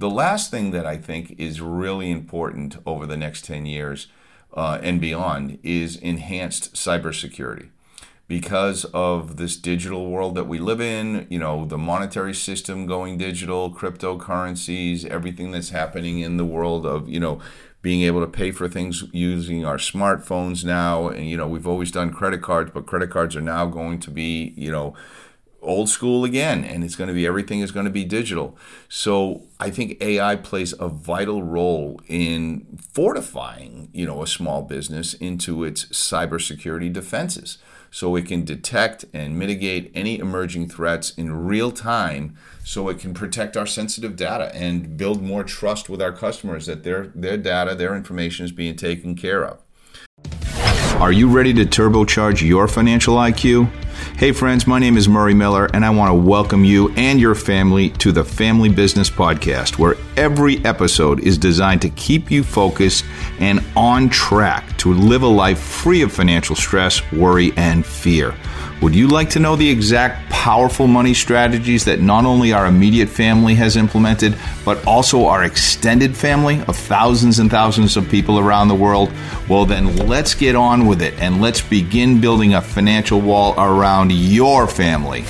the last thing that I think is really important over the next 10 years uh, and beyond is enhanced cybersecurity because of this digital world that we live in, you know, the monetary system going digital, cryptocurrencies, everything that's happening in the world of, you know, being able to pay for things using our smartphones now. And, you know, we've always done credit cards, but credit cards are now going to be, you know, old school again and it's going to be everything is going to be digital. So i think ai plays a vital role in fortifying you know a small business into its cybersecurity defenses. So it can detect and mitigate any emerging threats in real time so it can protect our sensitive data and build more trust with our customers that their their data their information is being taken care of are you ready to turbocharge your financial IQ? Hey, friends, my name is Murray Miller, and I want to welcome you and your family to the Family Business Podcast, where every episode is designed to keep you focused and on track to live a life free of financial stress, worry, and fear. Would you like to know the exact powerful money strategies that not only our immediate family has implemented, but also our extended family of thousands and thousands of people around the world? Well, then let's get on with it and let's begin building a financial wall around your family.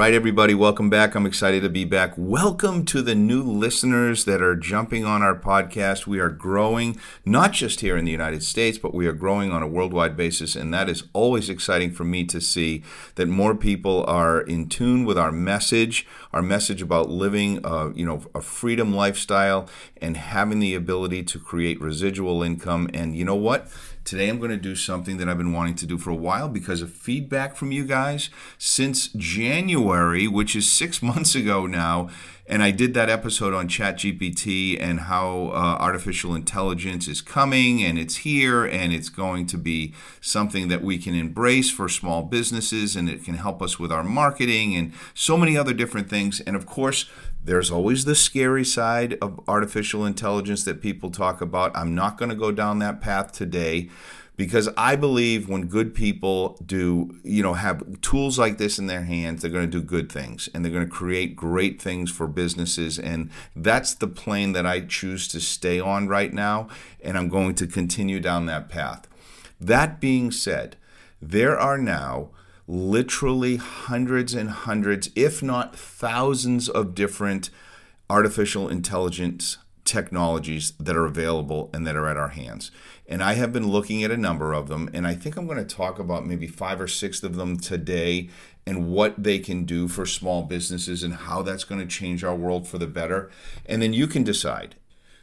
Right, everybody, welcome back. I'm excited to be back. Welcome to the new listeners that are jumping on our podcast. We are growing, not just here in the United States, but we are growing on a worldwide basis. And that is always exciting for me to see that more people are in tune with our message, our message about living, uh, you know, a freedom lifestyle and having the ability to create residual income. And you know what? Today I'm going to do something that I've been wanting to do for a while because of feedback from you guys since January, which is six months ago now. And I did that episode on ChatGPT and how uh, artificial intelligence is coming and it's here and it's going to be something that we can embrace for small businesses and it can help us with our marketing and so many other different things. And of course, there's always the scary side of artificial intelligence that people talk about. I'm not going to go down that path today because I believe when good people do, you know, have tools like this in their hands, they're going to do good things and they're going to create great things for businesses. And that's the plane that I choose to stay on right now. And I'm going to continue down that path. That being said, there are now literally hundreds and hundreds, if not thousands, of different artificial intelligence technologies that are available and that are at our hands. And I have been looking at a number of them, and I think I'm going to talk about maybe five or six of them today and what they can do for small businesses and how that's going to change our world for the better. And then you can decide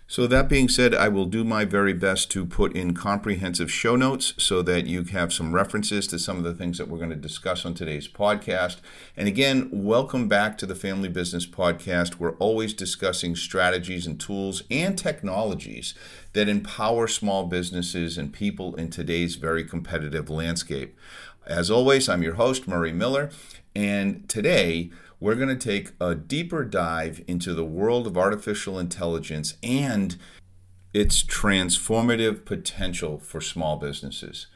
so, that being said, I will do my very best to put in comprehensive show notes so that you have some references to some of the things that we're going to discuss on today's podcast. And again, welcome back to the Family Business Podcast. We're always discussing strategies and tools and technologies that empower small businesses and people in today's very competitive landscape. As always, I'm your host, Murray Miller, and today, we're going to take a deeper dive into the world of artificial intelligence and its transformative potential for small businesses.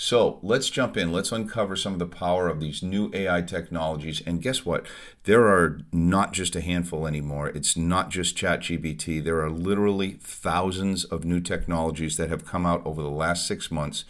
So let's jump in. Let's uncover some of the power of these new AI technologies. And guess what? There are not just a handful anymore. It's not just ChatGPT. There are literally thousands of new technologies that have come out over the last six months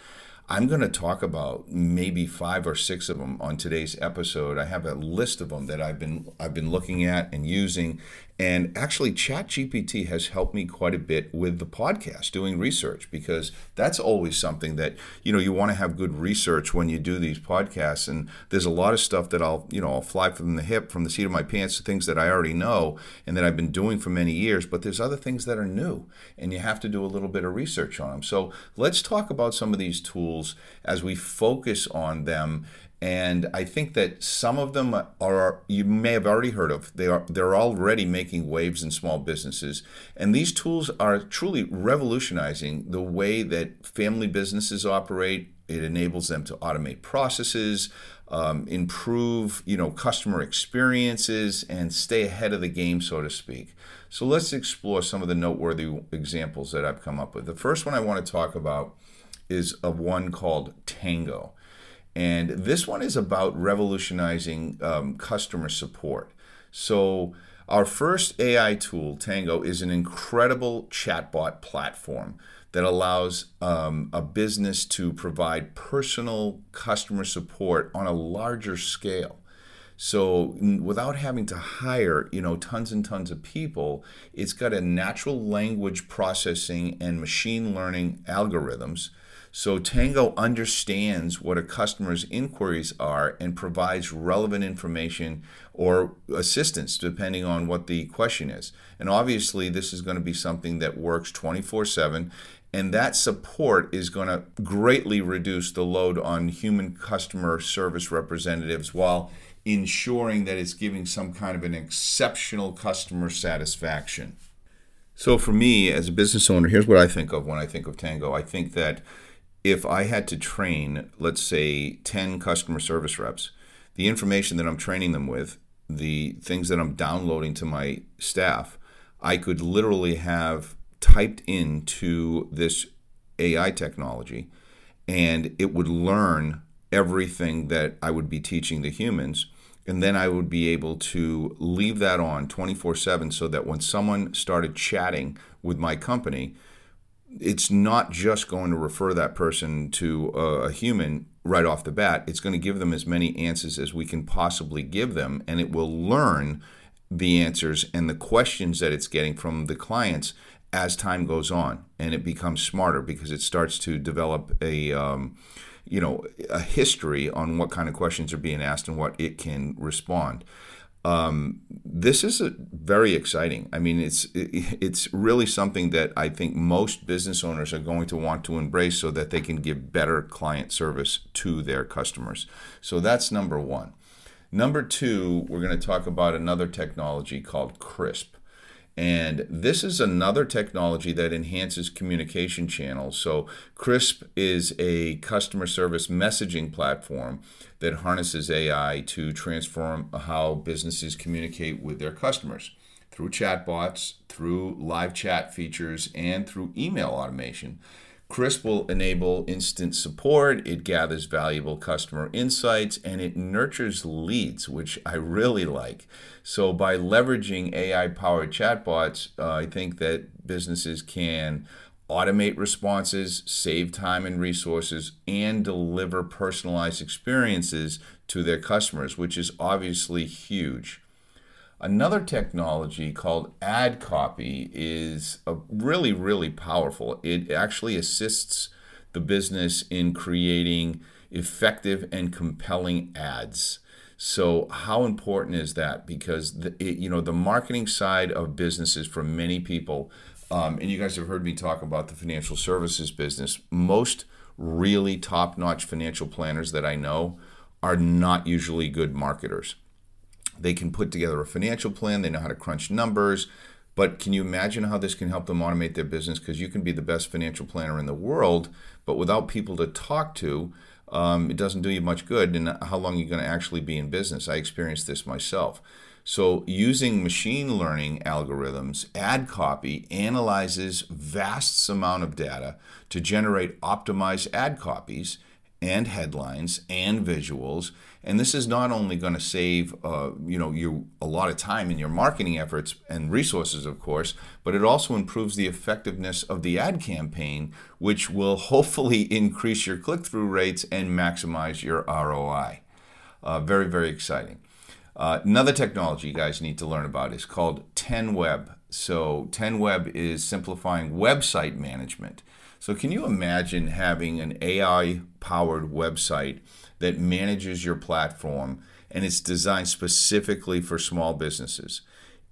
I'm going to talk about maybe five or six of them on today's episode. I have a list of them that I've been I've been looking at and using, and actually, ChatGPT has helped me quite a bit with the podcast, doing research, because that's always something that, you know, you want to have good research when you do these podcasts. And there's a lot of stuff that I'll, you know, I'll fly from the hip, from the seat of my pants to things that I already know and that I've been doing for many years. But there's other things that are new, and you have to do a little bit of research on them. So let's talk about some of these tools as we focus on them and I think that some of them are you may have already heard of. They are they're already making waves in small businesses, and these tools are truly revolutionizing the way that family businesses operate. It enables them to automate processes, um, improve you know customer experiences, and stay ahead of the game, so to speak. So let's explore some of the noteworthy examples that I've come up with. The first one I want to talk about is of one called Tango. And this one is about revolutionizing um, customer support. So, our first AI tool, Tango, is an incredible chatbot platform that allows um, a business to provide personal customer support on a larger scale. So without having to hire, you know, tons and tons of people, it's got a natural language processing and machine learning algorithms. So Tango understands what a customer's inquiries are and provides relevant information or assistance depending on what the question is. And obviously this is going to be something that works 24/7 and that support is going to greatly reduce the load on human customer service representatives while ensuring that it's giving some kind of an exceptional customer satisfaction. So, for me as a business owner, here's what I think of when I think of Tango. I think that if I had to train, let's say, 10 customer service reps, the information that I'm training them with, the things that I'm downloading to my staff, I could literally have typed into this AI technology and it would learn everything that I would be teaching the humans. And then I would be able to leave that on 24 7 so that when someone started chatting with my company, it's not just going to refer that person to a, human right off the bat. It's going to give them as many answers as we can possibly give them, and it will learn the answers and the questions that it's getting from the clients as time goes on and it becomes smarter because it starts to develop a um, you know a history on what kind of questions are being asked and what it can respond um, this is very exciting. I mean it's it, it's really something that i think most business owners are going to want to embrace so that they can give better client service to their customers. So that's number one. Number two we're going to talk about another technology called crisp and this is another technology that enhances communication channels. So, CRISP is a customer service messaging platform that harnesses AI to transform how businesses communicate with their customers through chatbots, through live chat features, and through email automation. Crisp will enable instant support, it gathers valuable customer insights, and it nurtures leads, which I really like. So, by leveraging AI powered chatbots, uh, I think that businesses can automate responses, save time and resources, and deliver personalized experiences to their customers, which is obviously huge. Another technology called ad copy is really, really powerful. It actually assists the business in creating effective and compelling ads. So, how important is that? Because the, it, you know the marketing side of businesses for many people, um, and you guys have heard me talk about the financial services business. Most really top-notch financial planners that I know are not usually good marketers. They can put together a financial plan, they know how to crunch numbers. But can you imagine how this can help them automate their business? Because you can be the best financial planner in the world, but without people to talk to, um, it doesn't do you much good. And how long are you going to actually be in business? I experienced this myself. So, using machine learning algorithms, ad copy analyzes vast amount of data to generate optimized ad copies and headlines and visuals and this is not only going to save uh, you know you a lot of time in your marketing efforts and resources of course but it also improves the effectiveness of the ad campaign which will hopefully increase your click-through rates and maximize your roi uh, very very exciting. Uh, another technology you guys need to learn about is called 10web so 10web is simplifying website management. So can you imagine having an ai powered website that manages your platform and it's designed specifically for small businesses.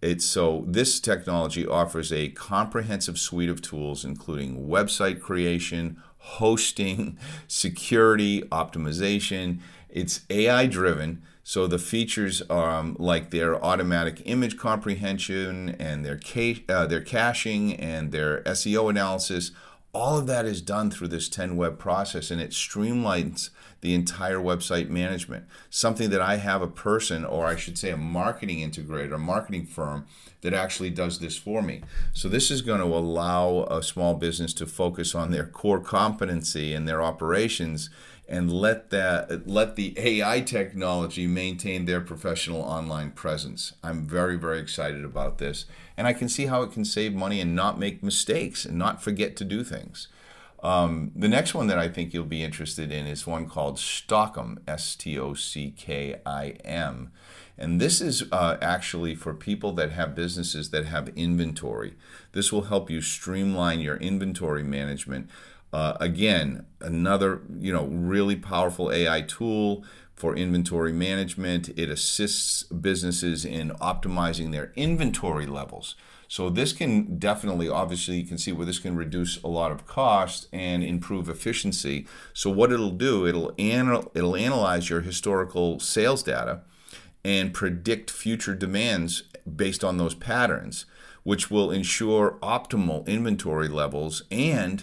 It's so this technology offers a comprehensive suite of tools including website creation, hosting, security, optimization. It's AI driven, so the features are um, like their automatic image comprehension and their ca- uh, their caching and their SEO analysis all of that is done through this 10 web process and it streamlines the entire website management. Something that I have a person, or I should say a marketing integrator, a marketing firm that actually does this for me. So this is going to allow a small business to focus on their core competency and their operations and let that let the AI technology maintain their professional online presence. I'm very very excited about this and I can see how it can save money and not make mistakes and not forget to do things. Um, the next one that I think you'll be interested in is one called Stockim, S T O C K I M. And this is uh, actually for people that have businesses that have inventory. This will help you streamline your inventory management. Uh, again, another you know really powerful AI tool for inventory management. It assists businesses in optimizing their inventory levels. So this can definitely, obviously, you can see where this can reduce a lot of cost and improve efficiency. So what it'll do, it'll anal- it'll analyze your historical sales data and predict future demands based on those patterns, which will ensure optimal inventory levels and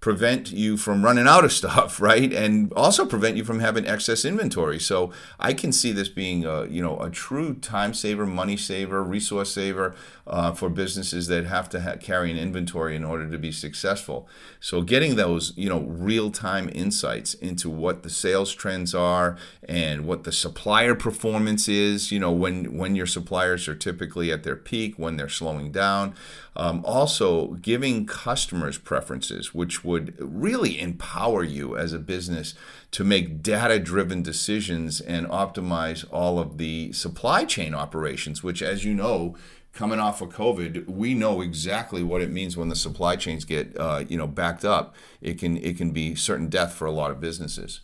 prevent you from running out of stuff, right? And also prevent you from having excess inventory. So I can see this being a, you know a true time saver, money saver, resource saver uh, for businesses that have to ha- carry an inventory in order to be successful. So getting those you know real time insights into what the sales trends are and what the supplier performance is. You know when when your suppliers are typically at their peak, when they're slowing down. Um, also, giving customers preferences, which would really empower you as a business to make data driven decisions and optimize all of the supply chain operations, which, as you know, coming off of COVID, we know exactly what it means when the supply chains get uh, you know backed up. It can it can be certain death for a lot of businesses.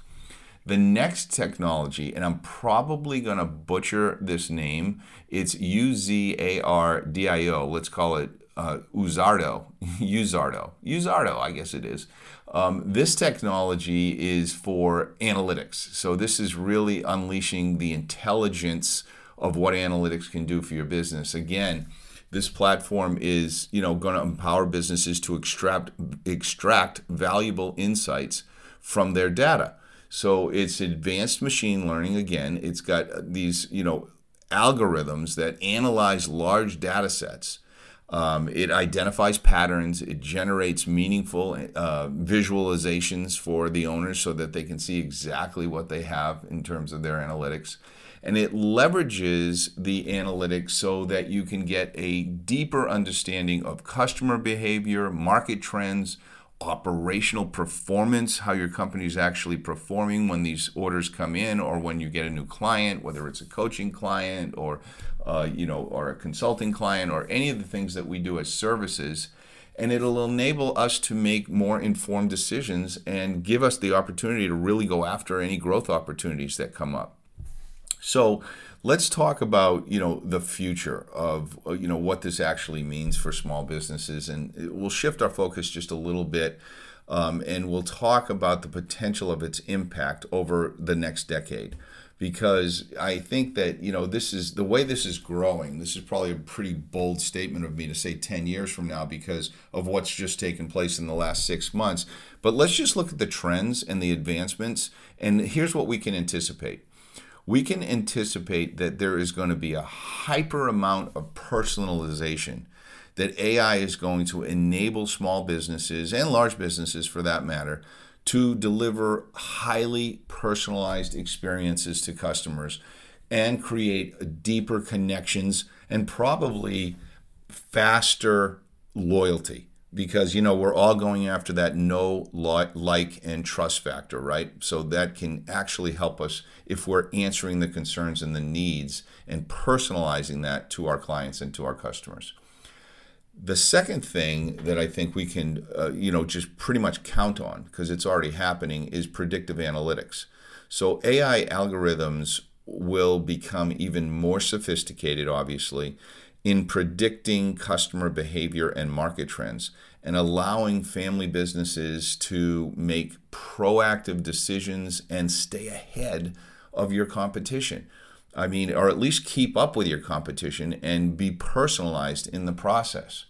The next technology, and I'm probably going to butcher this name, it's U Z A R D I O. Let's call it uh, Uzardo, Uzardo, Uzardo, I guess it is. Um, this technology is for analytics. So this is really unleashing the intelligence of what analytics can do for your business. Again, this platform is you know going to empower businesses to extract extract valuable insights from their data. So it's advanced machine learning. Again, it's got these you know algorithms that analyze large data sets um, it identifies patterns. It generates meaningful uh, visualizations for the owners so that they can see exactly what they have in terms of their analytics. And it leverages the analytics so that you can get a deeper understanding of customer behavior, market trends, operational performance, how your company is actually performing when these orders come in or when you get a new client, whether it's a coaching client or uh, you know, or a consulting client or any of the things that we do as services. And it'll enable us to make more informed decisions and give us the opportunity to really go after any growth opportunities that come up. So let's talk about you know the future of uh, you know what this actually means for small businesses, and we'll shift our focus just a little bit. Um, and we'll talk about the potential of its impact over the next decade because I think that you know this is the way this is growing. This is probably a pretty bold statement of me to say 10 years from now because of what's just taken place in the last 6 months. But let's just look at the trends and the advancements and here's what we can anticipate. We can anticipate that there is going to be a hyper amount of personalization that AI is going to enable small businesses and large businesses for that matter to deliver highly personalized experiences to customers and create deeper connections and probably faster loyalty. Because you know we're all going after that no like and trust factor right? So that can actually help us if we're answering the concerns and the needs and personalizing that to our clients and to our customers the second thing that I think we can, uh, you know, just pretty much count on because it's already happening is predictive analytics. So AI algorithms will become even more sophisticated, obviously, in predicting customer behavior and market trends and allowing family businesses to make proactive decisions and stay ahead of your competition. I mean, or at least keep up with your competition and be personalized in the process.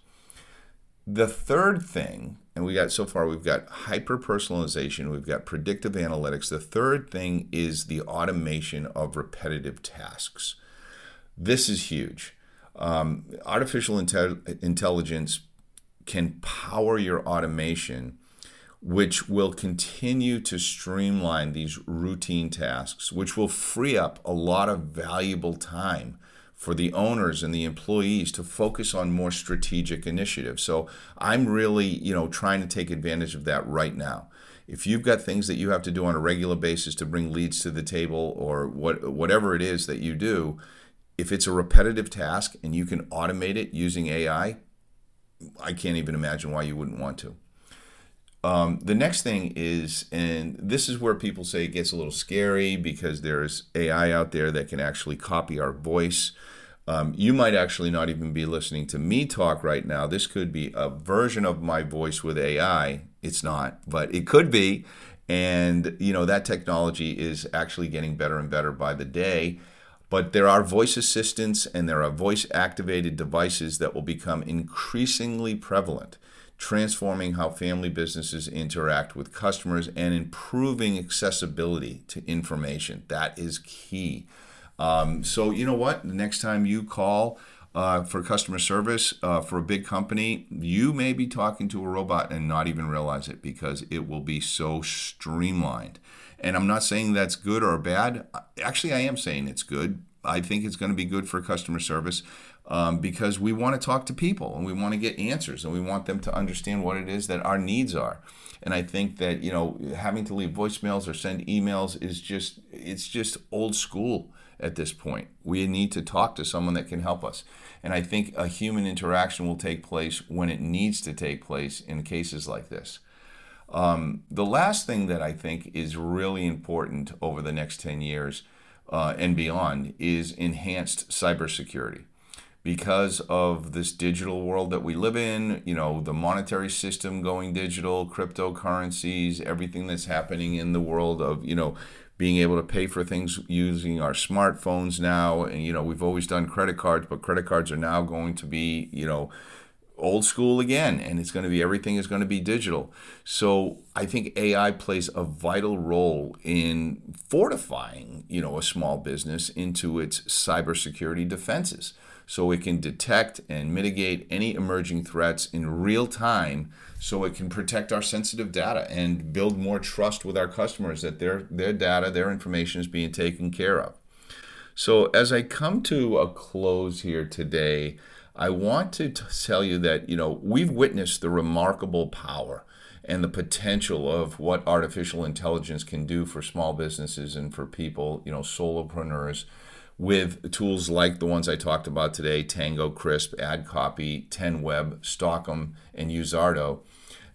The third thing and we got so far we've got hyper personalization we've got predictive analytics. The third thing is the automation of repetitive tasks. This is huge. Um, artificial inte- intelligence can power your automation which will continue to streamline these routine tasks which will free up a lot of valuable time for the owners and the employees to focus on more strategic initiatives. So I'm really, you know, trying to take advantage of that right now. If you've got things that you have to do on a regular basis to bring leads to the table or what whatever it is that you do, if it's a repetitive task and you can automate it using AI, I can't even imagine why you wouldn't want to. Um, the next thing is, and this is where people say it gets a little scary because there's AI out there that can actually copy our voice. Um, you might actually not even be listening to me talk right now. This could be a version of my voice with AI. It's not, but it could be. And, you know, that technology is actually getting better and better by the day. But there are voice assistants and there are voice activated devices that will become increasingly prevalent, transforming how family businesses interact with customers and improving accessibility to information. That is key. Um, so you know what? The next time you call uh, for customer service uh, for a big company, you may be talking to a robot and not even realize it because it will be so streamlined. And I'm not saying that's good or bad. Actually, I am saying it's good. I think it's going to be good for customer service um, because we want to talk to people and we want to get answers and we want them to understand what it is that our needs are. And I think that you know having to leave voicemails or send emails is just it's just old school at this point. We need to talk to someone that can help us. And I think a human interaction will take place when it needs to take place in cases like this. Um, the last thing that I think is really important over the next 10 years uh, and beyond is enhanced cybersecurity. Because of this digital world that we live in, you know, the monetary system going digital, cryptocurrencies, everything that's happening in the world of, you know, being able to pay for things using our smartphones now. And, you know, we've always done credit cards, but credit cards are now going to be, you know, old school again and it's going to be everything is going to be digital so i think ai plays a vital role in fortifying you know a small business into its cybersecurity defenses so it can detect and mitigate any emerging threats in real time so it can protect our sensitive data and build more trust with our customers that their their data, their information is being taken care of. So as I come to a close here today, I want to tell you that you know we've witnessed the remarkable power and the potential of what artificial intelligence can do for small businesses and for people, you know, solopreneurs with tools like the ones I talked about today Tango, Crisp, AdCopy, 10Web, Stockim, and Uzardo.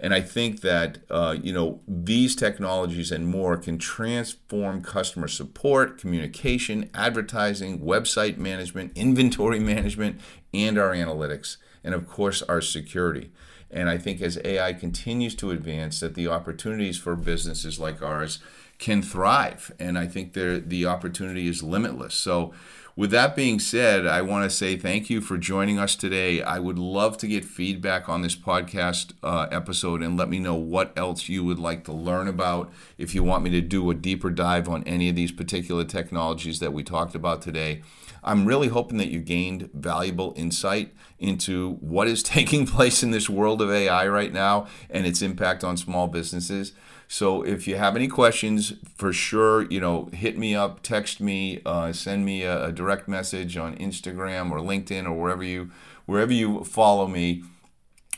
And I think that uh, you know these technologies and more can transform customer support, communication, advertising, website management, inventory management, and our analytics, and of course our security. And I think as AI continues to advance, that the opportunities for businesses like ours can thrive. And I think there the opportunity is limitless. So with that being said, I want to say thank you for joining us today. I would love to get feedback on this podcast uh, episode and let me know what else you would like to learn about. If you want me to do a deeper dive on any of these particular technologies that we talked about today, I'm really hoping that you gained valuable insight into what is taking place in this world of AI right now and its impact on small businesses. So if you have any questions, for sure, you know, hit me up, text me, uh, send me a, a, direct message on Instagram or LinkedIn or wherever you wherever you follow me,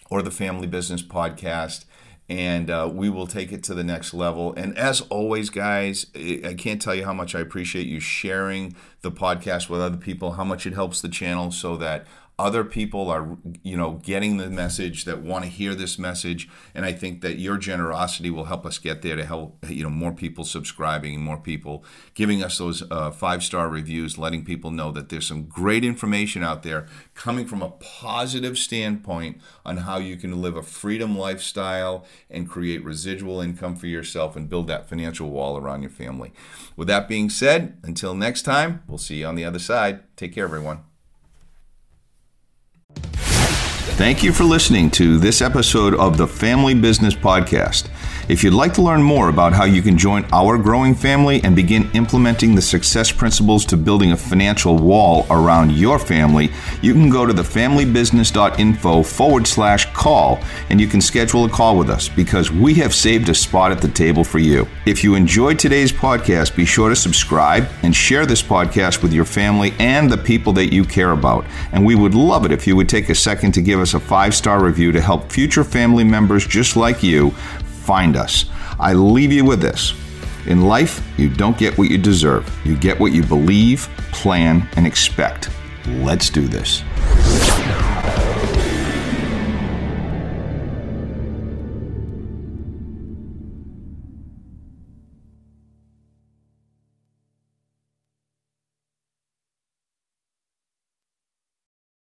or the Family Business Podcast. And uh, we will take it to the next level. And as always, guys, I can't tell you how much I appreciate you sharing the podcast with other people, how much it helps the channel so that other people are you know getting the message that want to hear this message and i think that your generosity will help us get there to help you know more people subscribing more people giving us those uh, five star reviews letting people know that there's some great information out there coming from a positive standpoint on how you can live a freedom lifestyle and create residual income for yourself and build that financial wall around your family. With that being said until next time we'll see you on the other side. Take care everyone Thank you for listening to this episode of the Family Business Podcast. If you'd like to learn more about how you can join our growing family and begin implementing the success principles to building a financial wall around your family, you can go to thefamilybusiness.info forward slash call and you can schedule a call with us because we have saved a spot at the table for you. If you enjoyed today's podcast, be sure to subscribe and share this podcast with your family and the people that you care about. And we would love it if you would take a second to give us a five star review to help future family members just like you find us. I leave you with this. In life, you don't get what you deserve. You get what you believe, plan, and expect. Let's do this.